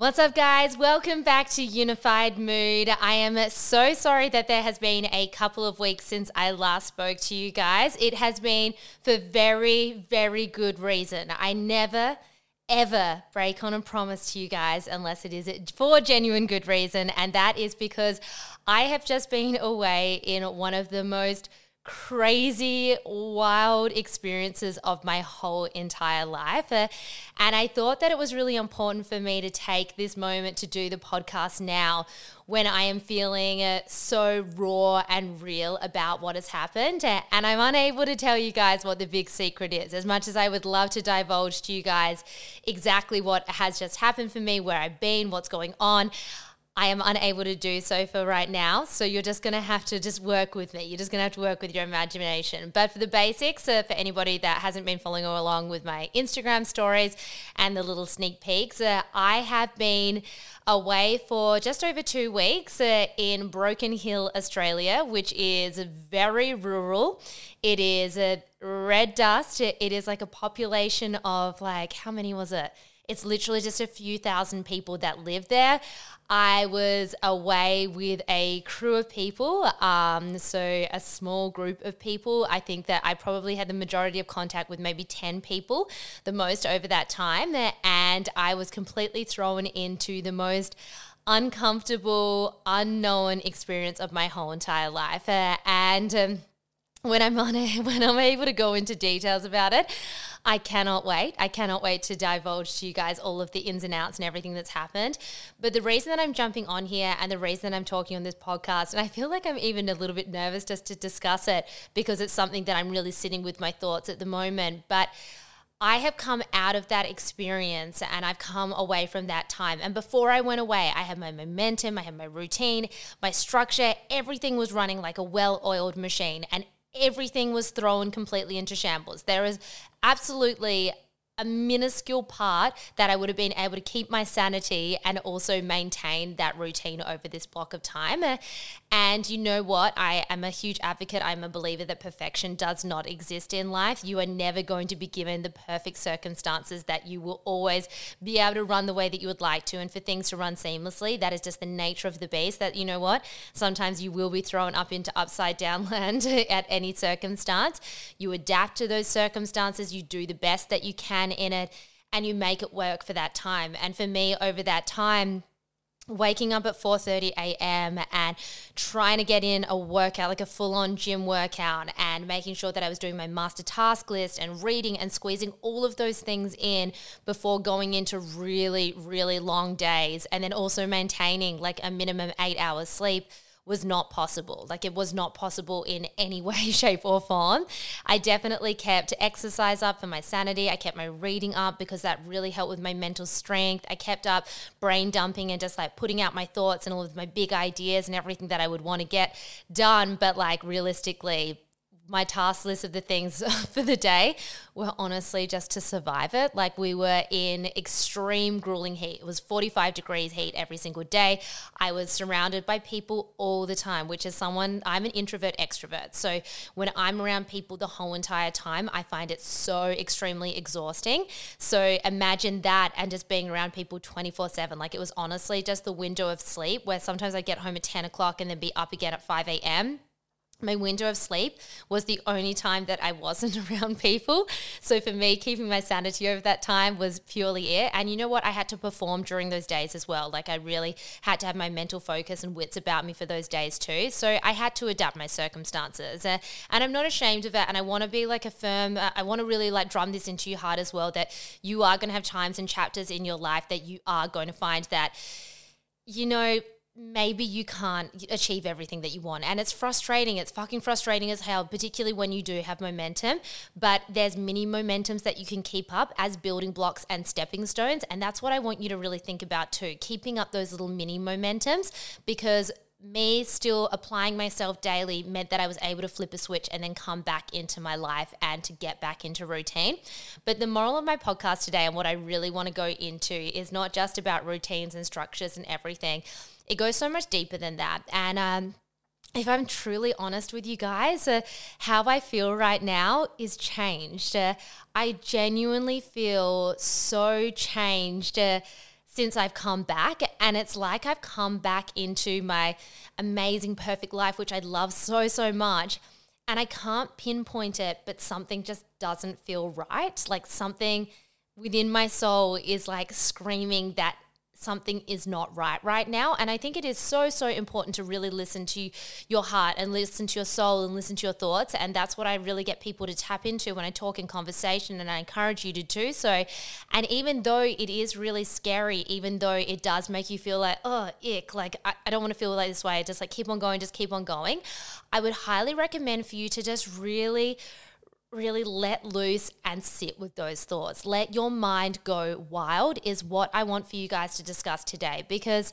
What's up, guys? Welcome back to Unified Mood. I am so sorry that there has been a couple of weeks since I last spoke to you guys. It has been for very, very good reason. I never, ever break on a promise to you guys unless it is for genuine good reason. And that is because I have just been away in one of the most crazy, wild experiences of my whole entire life. Uh, and I thought that it was really important for me to take this moment to do the podcast now when I am feeling uh, so raw and real about what has happened. Uh, and I'm unable to tell you guys what the big secret is, as much as I would love to divulge to you guys exactly what has just happened for me, where I've been, what's going on. I am unable to do so for right now. So you're just going to have to just work with me. You're just going to have to work with your imagination. But for the basics, uh, for anybody that hasn't been following along with my Instagram stories and the little sneak peeks, uh, I have been away for just over two weeks uh, in Broken Hill, Australia, which is very rural. It is a red dust. It is like a population of like, how many was it? It's literally just a few thousand people that live there. I was away with a crew of people, um, so a small group of people. I think that I probably had the majority of contact with maybe 10 people, the most over that time. And I was completely thrown into the most uncomfortable, unknown experience of my whole entire life. Uh, and um, when I'm on when I'm able to go into details about it, I cannot wait. I cannot wait to divulge to you guys all of the ins and outs and everything that's happened. But the reason that I'm jumping on here and the reason that I'm talking on this podcast, and I feel like I'm even a little bit nervous just to discuss it because it's something that I'm really sitting with my thoughts at the moment. But I have come out of that experience and I've come away from that time. And before I went away, I had my momentum, I had my routine, my structure, everything was running like a well oiled machine. And everything was thrown completely into shambles. There is absolutely a minuscule part that I would have been able to keep my sanity and also maintain that routine over this block of time. And you know what? I am a huge advocate. I'm a believer that perfection does not exist in life. You are never going to be given the perfect circumstances that you will always be able to run the way that you would like to and for things to run seamlessly. That is just the nature of the beast that you know what? Sometimes you will be thrown up into upside down land at any circumstance. You adapt to those circumstances, you do the best that you can in it and you make it work for that time. And for me, over that time, waking up at 4:30 a.m. and trying to get in a workout like a full-on gym workout and making sure that I was doing my master task list and reading and squeezing all of those things in before going into really really long days and then also maintaining like a minimum 8 hours sleep was not possible. Like it was not possible in any way, shape, or form. I definitely kept exercise up for my sanity. I kept my reading up because that really helped with my mental strength. I kept up brain dumping and just like putting out my thoughts and all of my big ideas and everything that I would want to get done. But like realistically, my task list of the things for the day were honestly just to survive it. Like we were in extreme grueling heat. It was 45 degrees heat every single day. I was surrounded by people all the time, which is someone, I'm an introvert extrovert. So when I'm around people the whole entire time, I find it so extremely exhausting. So imagine that and just being around people 24 7. Like it was honestly just the window of sleep where sometimes I'd get home at 10 o'clock and then be up again at 5 a.m my window of sleep was the only time that I wasn't around people. So for me, keeping my sanity over that time was purely it. And you know what? I had to perform during those days as well. Like I really had to have my mental focus and wits about me for those days too. So I had to adapt my circumstances. Uh, and I'm not ashamed of it. And I want to be like a firm, uh, I want to really like drum this into your heart as well that you are going to have times and chapters in your life that you are going to find that, you know, maybe you can't achieve everything that you want. And it's frustrating. It's fucking frustrating as hell, particularly when you do have momentum. But there's mini momentums that you can keep up as building blocks and stepping stones. And that's what I want you to really think about too. Keeping up those little mini momentums because me still applying myself daily meant that I was able to flip a switch and then come back into my life and to get back into routine. But the moral of my podcast today and what I really want to go into is not just about routines and structures and everything it goes so much deeper than that. And um, if I'm truly honest with you guys, uh, how I feel right now is changed. Uh, I genuinely feel so changed. Uh, since I've come back. And it's like I've come back into my amazing, perfect life, which I love so, so much. And I can't pinpoint it, but something just doesn't feel right. Like something within my soul is like screaming that something is not right right now. And I think it is so, so important to really listen to your heart and listen to your soul and listen to your thoughts. And that's what I really get people to tap into when I talk in conversation. And I encourage you to do so. And even though it is really scary, even though it does make you feel like, oh, ick, like I, I don't want to feel like this way, just like keep on going, just keep on going, I would highly recommend for you to just really really let loose and sit with those thoughts. Let your mind go wild, is what I want for you guys to discuss today because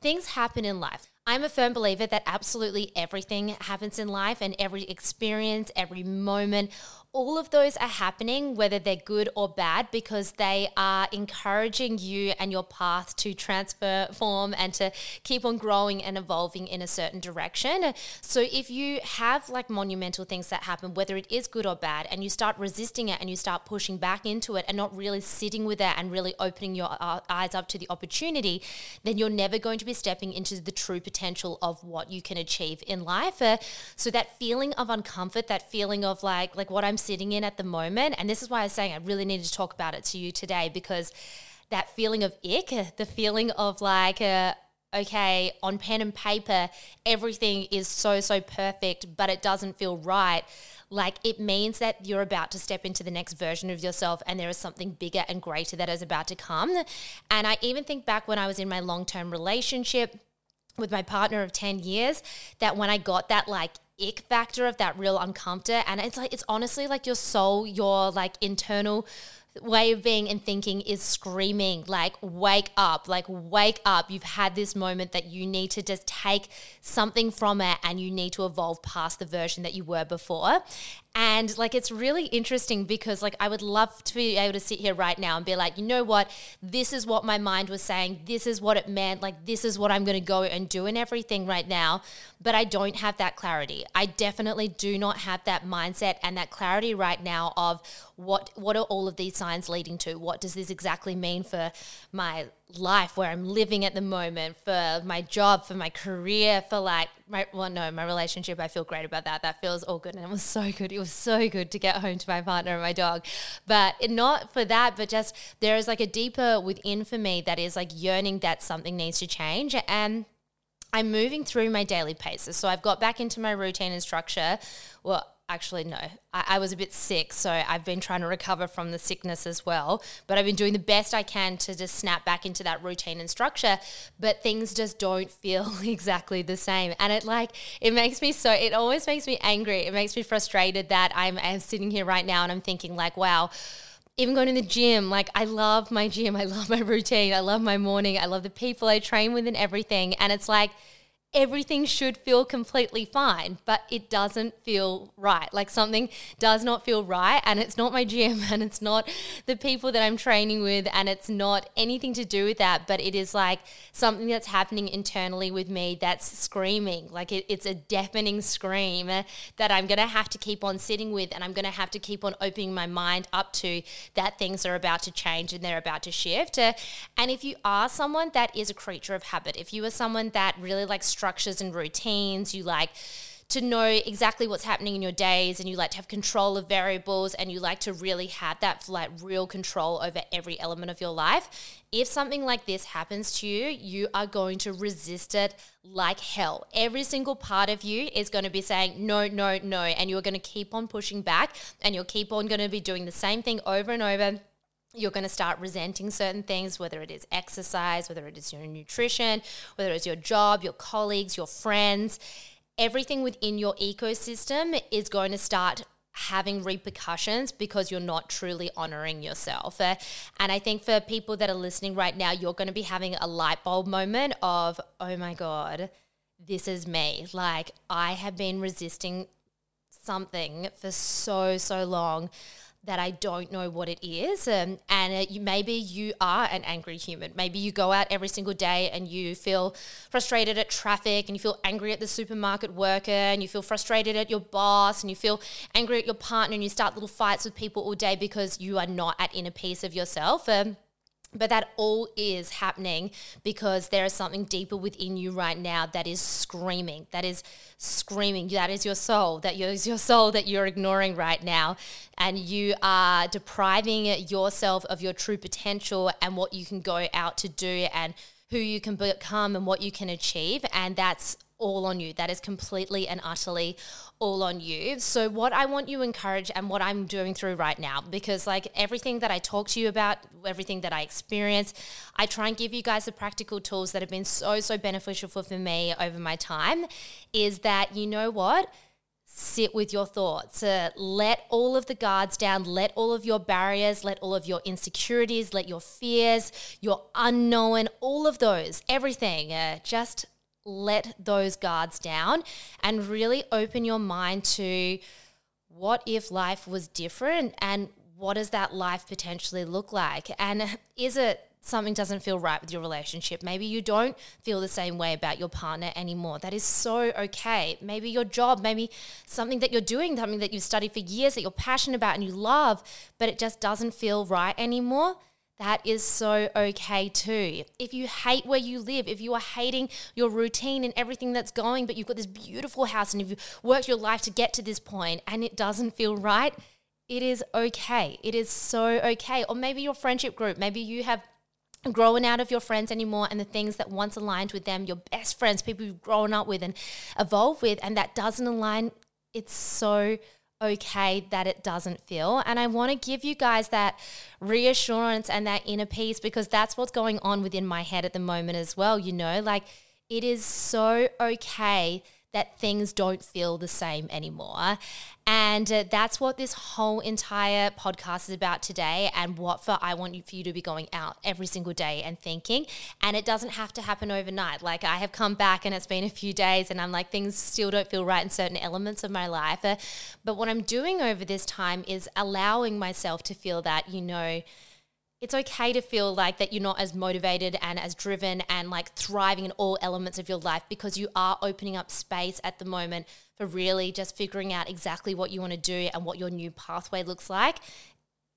things happen in life. I'm a firm believer that absolutely everything happens in life and every experience, every moment, all of those are happening, whether they're good or bad, because they are encouraging you and your path to transfer form and to keep on growing and evolving in a certain direction. So if you have like monumental things that happen, whether it is good or bad, and you start resisting it and you start pushing back into it and not really sitting with it and really opening your uh, eyes up to the opportunity, then you're never going to be stepping into the true potential of what you can achieve in life. Uh, so that feeling of uncomfort, that feeling of like like what I'm sitting in at the moment. And this is why I was saying I really needed to talk about it to you today because that feeling of ick, the feeling of like, uh, okay, on pen and paper, everything is so, so perfect, but it doesn't feel right. Like it means that you're about to step into the next version of yourself and there is something bigger and greater that is about to come. And I even think back when I was in my long term relationship with my partner of 10 years, that when I got that like ick factor of that real uncomfort. And it's like, it's honestly like your soul, your like internal way of being and thinking is screaming like wake up like wake up you've had this moment that you need to just take something from it and you need to evolve past the version that you were before and like it's really interesting because like I would love to be able to sit here right now and be like, you know what? This is what my mind was saying. This is what it meant. Like this is what I'm going to go and do and everything right now. But I don't have that clarity. I definitely do not have that mindset and that clarity right now of what what are all of these signs leading to? What does this exactly mean for my life where I'm living at the moment, for my job, for my career, for like my well, no, my relationship. I feel great about that. That feels all good, and it was so good. It was so good to get home to my partner and my dog, but not for that. But just there is like a deeper within for me that is like yearning that something needs to change, and I'm moving through my daily paces. So I've got back into my routine and structure. Well, actually no I, I, was a bit sick so i've been trying to recover from the sickness as well. But i've been doing the best i can to just snap back into that routine and structure. But things just don't feel exactly the same. And it like it makes me so it always makes me angry. It makes me frustrated that i'm, I'm sitting here right now and i'm thinking like wow even going to the gym, like I love my gym, I love my routine, I love my morning, I love the people I train with and everything. And it's like, everything should feel completely fine, but it doesn't feel right. Like something does not feel right, and it's not my gym, and it's not the people that I'm training with, and it's not anything to do with that, but it is like something that's happening internally with me that's screaming. Like it, it's a deafening scream that I'm gonna have to keep on sitting with, and I'm gonna have to keep on opening my mind up to that things are about to change and they're about to shift. And if you are someone that is a creature of habit, if you are someone that really likes structures and routines. You like to know exactly what's happening in your days and you like to have control of variables and you like to really have that like real control over every element of your life. If something like this happens to you, you are going to resist it like hell. Every single part of you is going to be saying no, no, no and you're going to keep on pushing back and you'll keep on going to be doing the same thing over and over you're going to start resenting certain things, whether it is exercise, whether it is your nutrition, whether it's your job, your colleagues, your friends. Everything within your ecosystem is going to start having repercussions because you're not truly honoring yourself. Uh, and I think for people that are listening right now, you're going to be having a light bulb moment of, oh my God, this is me. Like, I have been resisting something for so, so long that I don't know what it is. Um, and uh, you, maybe you are an angry human. Maybe you go out every single day and you feel frustrated at traffic and you feel angry at the supermarket worker and you feel frustrated at your boss and you feel angry at your partner and you start little fights with people all day because you are not at inner peace of yourself. Um, But that all is happening because there is something deeper within you right now that is screaming, that is screaming. That is your soul, that is your soul that you're ignoring right now. And you are depriving yourself of your true potential and what you can go out to do and who you can become and what you can achieve. And that's all on you. That is completely and utterly all on you. So, what I want you to encourage and what I'm doing through right now, because like everything that I talk to you about, everything that I experience, I try and give you guys the practical tools that have been so, so beneficial for, for me over my time, is that you know what? sit with your thoughts. Uh, let all of the guards down, let all of your barriers, let all of your insecurities, let your fears, your unknown, all of those, everything, uh, just let those guards down and really open your mind to what if life was different and what does that life potentially look like? And is it something doesn't feel right with your relationship? Maybe you don't feel the same way about your partner anymore. That is so okay. Maybe your job, maybe something that you're doing, something that you've studied for years that you're passionate about and you love, but it just doesn't feel right anymore that is so okay too. If you hate where you live, if you are hating your routine and everything that's going, but you've got this beautiful house and you've worked your life to get to this point and it doesn't feel right, it is okay. It is so okay. Or maybe your friendship group, maybe you have grown out of your friends anymore and the things that once aligned with them, your best friends, people you've grown up with and evolved with, and that doesn't align, it's so okay that it doesn't feel. And I want to give you guys that reassurance and that inner peace because that's what's going on within my head at the moment as well. You know, like it is so okay that things don't feel the same anymore. And uh, that's what this whole entire podcast is about today, and what for I want you, for you to be going out every single day and thinking. And it doesn't have to happen overnight. Like I have come back, and it's been a few days, and I'm like things still don't feel right in certain elements of my life. Uh, but what I'm doing over this time is allowing myself to feel that, you know it's okay to feel like that you're not as motivated and as driven and like thriving in all elements of your life because you are opening up space at the moment for really just figuring out exactly what you want to do and what your new pathway looks like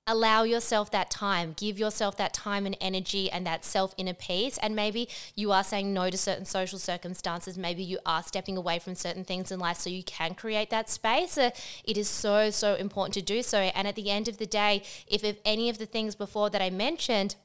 allow yourself that time. Give yourself that time and energy and that self inner peace. And maybe you are saying no to certain social circumstances. Maybe you are stepping away from certain things in life so you can create that space. Uh, it is so so important to do so. And at the end of the day if, if any of the things before that i mentioned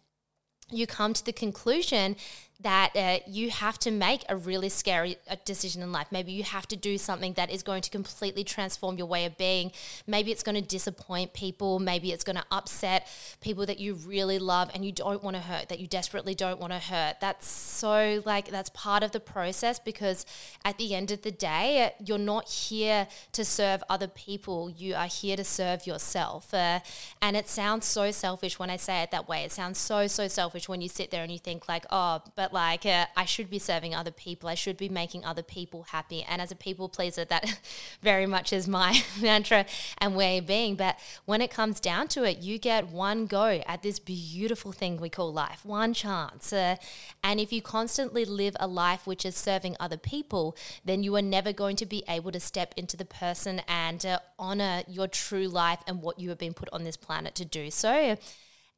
you come to the conclusion that uh, you have to make a really scary uh, decision in life. Maybe you have to do something that is going to completely transform your way of being. Maybe it's going to disappoint people. Maybe it's going to upset people that you really love and you don't want to hurt, that you desperately don't want to hurt. That's so, like, that's part of the process because at the end of the day, you're not here to serve other people. You are here to serve yourself. Uh, and it sounds so selfish when I say it that way. It sounds so, so selfish when you sit there and you think, like, oh, but like uh, I should be serving other people. I should be making other people happy. And as a people pleaser, that very much is my mantra and way of being. But when it comes down to it, you get one go at this beautiful thing we call life, one chance. Uh, and if you constantly live a life which is serving other people, then you are never going to be able to step into the person and uh, honor your true life and what you have been put on this planet to do. So,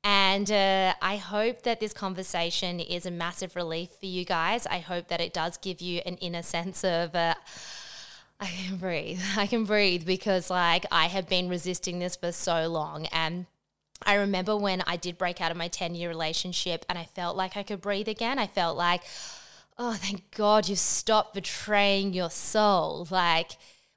and uh, I hope that this conversation is a massive relief for you guys. I hope that it does give you an inner sense of. Uh, I can breathe. I can breathe because, like, I have been resisting this for so long. And I remember when I did break out of my 10 year relationship and I felt like I could breathe again. I felt like, oh, thank God you stopped betraying your soul. Like,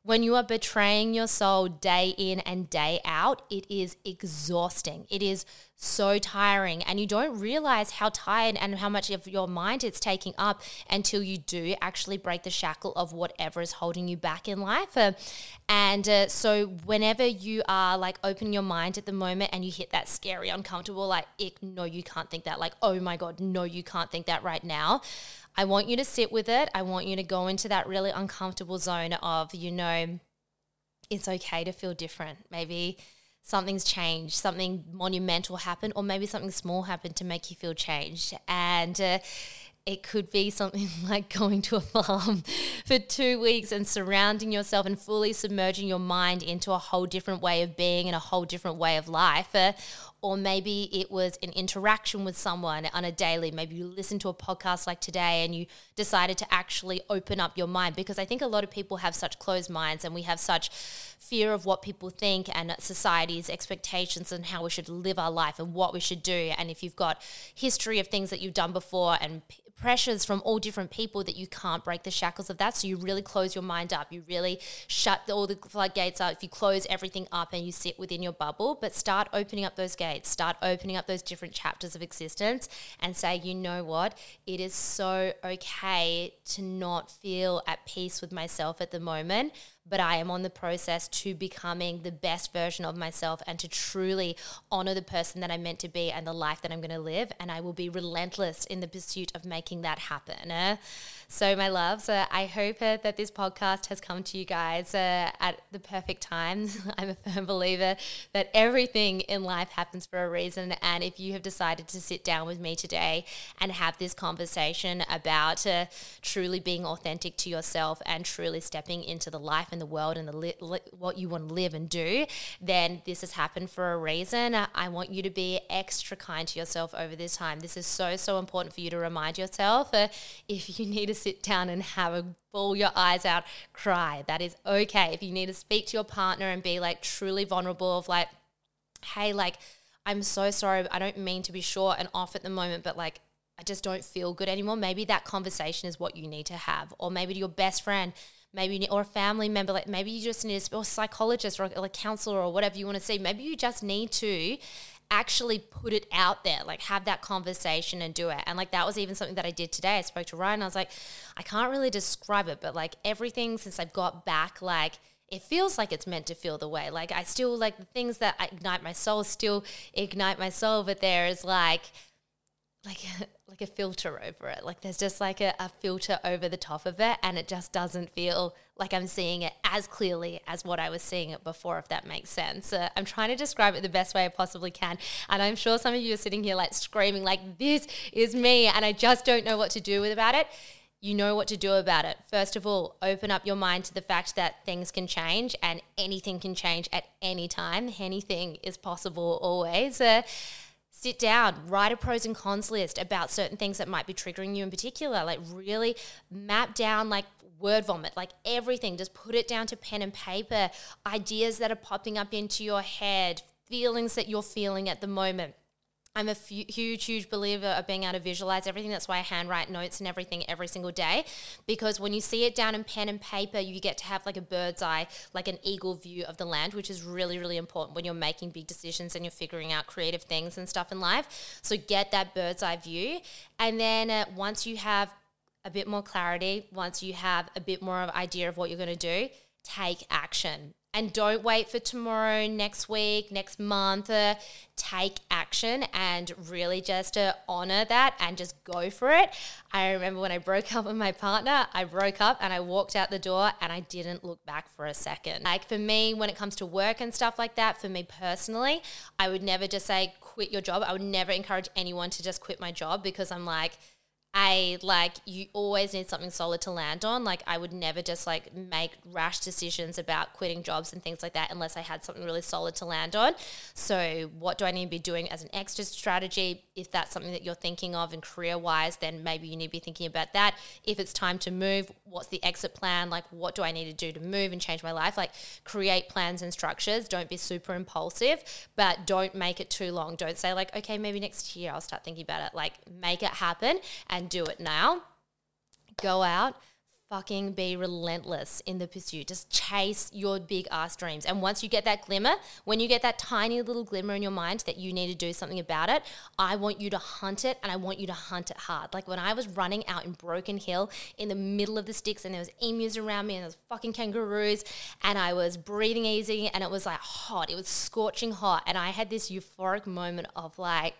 when you are betraying your soul day in and day out, it is exhausting. It is so tiring. And you don't realize how tired and how much of your mind it's taking up until you do actually break the shackle of whatever is holding you back in life. Uh, and uh, so, whenever you are like opening your mind at the moment and you hit that scary, uncomfortable, like, ick, no, you can't think that, like, oh my God, no, you can't think that right now. I want you to sit with it. I want you to go into that really uncomfortable zone of, you know, it's okay to feel different. Maybe something's changed, something monumental happened, or maybe something small happened to make you feel changed. And uh, it could be something like going to a farm for two weeks and surrounding yourself and fully submerging your mind into a whole different way of being and a whole different way of life. Uh, or maybe it was an interaction with someone on a daily. Maybe you listened to a podcast like today and you decided to actually open up your mind because I think a lot of people have such closed minds and we have such fear of what people think and society's expectations and how we should live our life and what we should do. And if you've got history of things that you've done before and pressures from all different people that you can't break the shackles of that. So you really close your mind up. You really shut all the floodgates up. If you close everything up and you sit within your bubble, but start opening up those gates, start opening up those different chapters of existence and say, you know what? It is so okay to not feel at peace with myself at the moment but I am on the process to becoming the best version of myself and to truly honor the person that I'm meant to be and the life that I'm going to live. And I will be relentless in the pursuit of making that happen. Uh, so, my loves, uh, I hope uh, that this podcast has come to you guys uh, at the perfect time. I'm a firm believer that everything in life happens for a reason. And if you have decided to sit down with me today and have this conversation about uh, truly being authentic to yourself and truly stepping into the life and the world and the li- li- what you want to live and do, then this has happened for a reason. I want you to be extra kind to yourself over this time. This is so, so important for you to remind yourself. Uh, if you need sit down and have a bawl your eyes out, cry. That is okay. If you need to speak to your partner and be like truly vulnerable, of like, hey, like, I'm so sorry. I don't mean to be short and off at the moment, but like, I just don't feel good anymore. Maybe that conversation is what you need to have, or maybe to your best friend, maybe or a family member. Like maybe you just need a, or a psychologist or a counselor or whatever you want to see. Maybe you just need to actually put it out there, like have that conversation and do it. And like that was even something that I did today. I spoke to Ryan. I was like, I can't really describe it, but like everything since I've got back, like it feels like it's meant to feel the way. Like I still like the things that ignite my soul still ignite my soul, but there is like like like a filter over it. Like there's just like a, a, filter over the top of it, and it just doesn't feel like I'm seeing it as clearly as what I was seeing it before, if that makes sense. Uh, I'm trying to describe it the best way I possibly can, and I'm sure some of you are sitting here like screaming, like this is me, and I just don't know what to do with about it. You know what to do about it. First of all, open up your mind to the fact that things can change and anything can change at any time. Anything is possible always. Uh, sit down, write a pros and cons list about certain things that might be triggering you in particular. Like, really map down, like, word vomit, like everything. Just put it down to pen and paper, ideas that are popping up into your head, feelings that you're feeling at the moment. I'm a f- huge, huge believer of being able to visualize everything. That's why I handwrite notes and everything every single day. Because when you see it down in pen and paper, you get to have like a bird's eye, like an eagle view of the land, which is really, really important when you're making big decisions and you're figuring out creative things and stuff in life. So get that bird's eye view. And then uh, once you have a bit more clarity, once you have a bit more of idea of what you're going to do, take action and don't wait for tomorrow, next week, next month. Uh, take action and really just to honor that and just go for it. I remember when I broke up with my partner, I broke up and I walked out the door and I didn't look back for a second. Like for me, when it comes to work and stuff like that, for me personally, I would never just say quit your job. I would never encourage anyone to just quit my job because I'm like, I like you always need something solid to land on. Like I would never just like make rash decisions about quitting jobs and things like that unless I had something really solid to land on. So what do I need to be doing as an extra strategy? If that's something that you're thinking of and career wise, then maybe you need to be thinking about that. If it's time to move, what's the exit plan? Like what do I need to do to move and change my life? Like create plans and structures. Don't be super impulsive, but don't make it too long. Don't say like, okay, maybe next year I'll start thinking about it. Like make it happen and and do it now. Go out, fucking be relentless in the pursuit. Just chase your big ass dreams. And once you get that glimmer, when you get that tiny little glimmer in your mind that you need to do something about it, I want you to hunt it and I want you to hunt it hard. Like when I was running out in Broken Hill in the middle of the sticks and there was emus around me and there was fucking kangaroos and I was breathing easy and it was like hot. It was scorching hot. And I had this euphoric moment of like,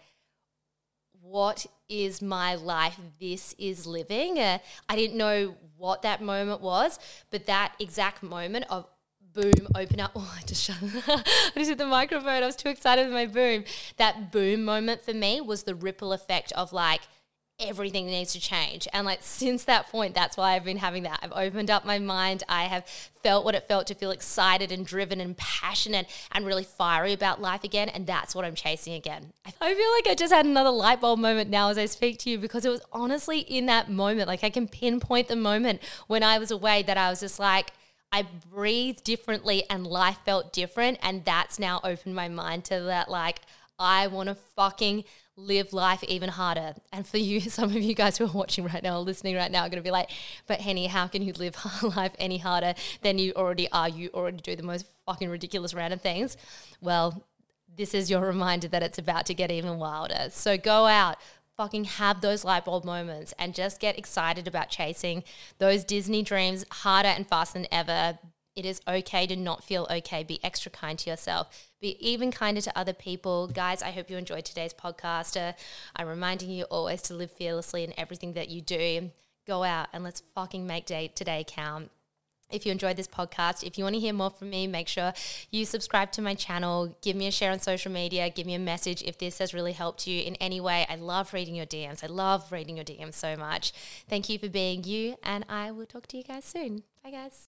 what is my life? This is living. Uh, I didn't know what that moment was, but that exact moment of boom, open up. Oh, I just shut. I just hit the microphone. I was too excited with my boom. That boom moment for me was the ripple effect of like everything needs to change. And like since that point, that's why I've been having that. I've opened up my mind. I have felt what it felt to feel excited and driven and passionate and really fiery about life again. And that's what I'm chasing again. I feel like I just had another light bulb moment now as I speak to you because it was honestly in that moment. Like I can pinpoint the moment when I was away that I was just like, I breathed differently and life felt different. And that's now opened my mind to that, like, I want to fucking live life even harder. And for you, some of you guys who are watching right now, or listening right now, are going to be like, but Henny, how can you live life any harder than you already are? You already do the most fucking ridiculous random things. Well, this is your reminder that it's about to get even wilder. So go out, fucking have those light bulb moments and just get excited about chasing those Disney dreams harder and faster than ever. It is okay to not feel okay. Be extra kind to yourself. Be even kinder to other people. Guys, I hope you enjoyed today's podcast. Uh, I'm reminding you always to live fearlessly in everything that you do. Go out and let's fucking make day today count. If you enjoyed this podcast, if you want to hear more from me, make sure you subscribe to my channel. Give me a share on social media. Give me a message if this has really helped you in any way. I love reading your DMs. I love reading your DMs so much. Thank you for being you, and I will talk to you guys soon. Bye, guys.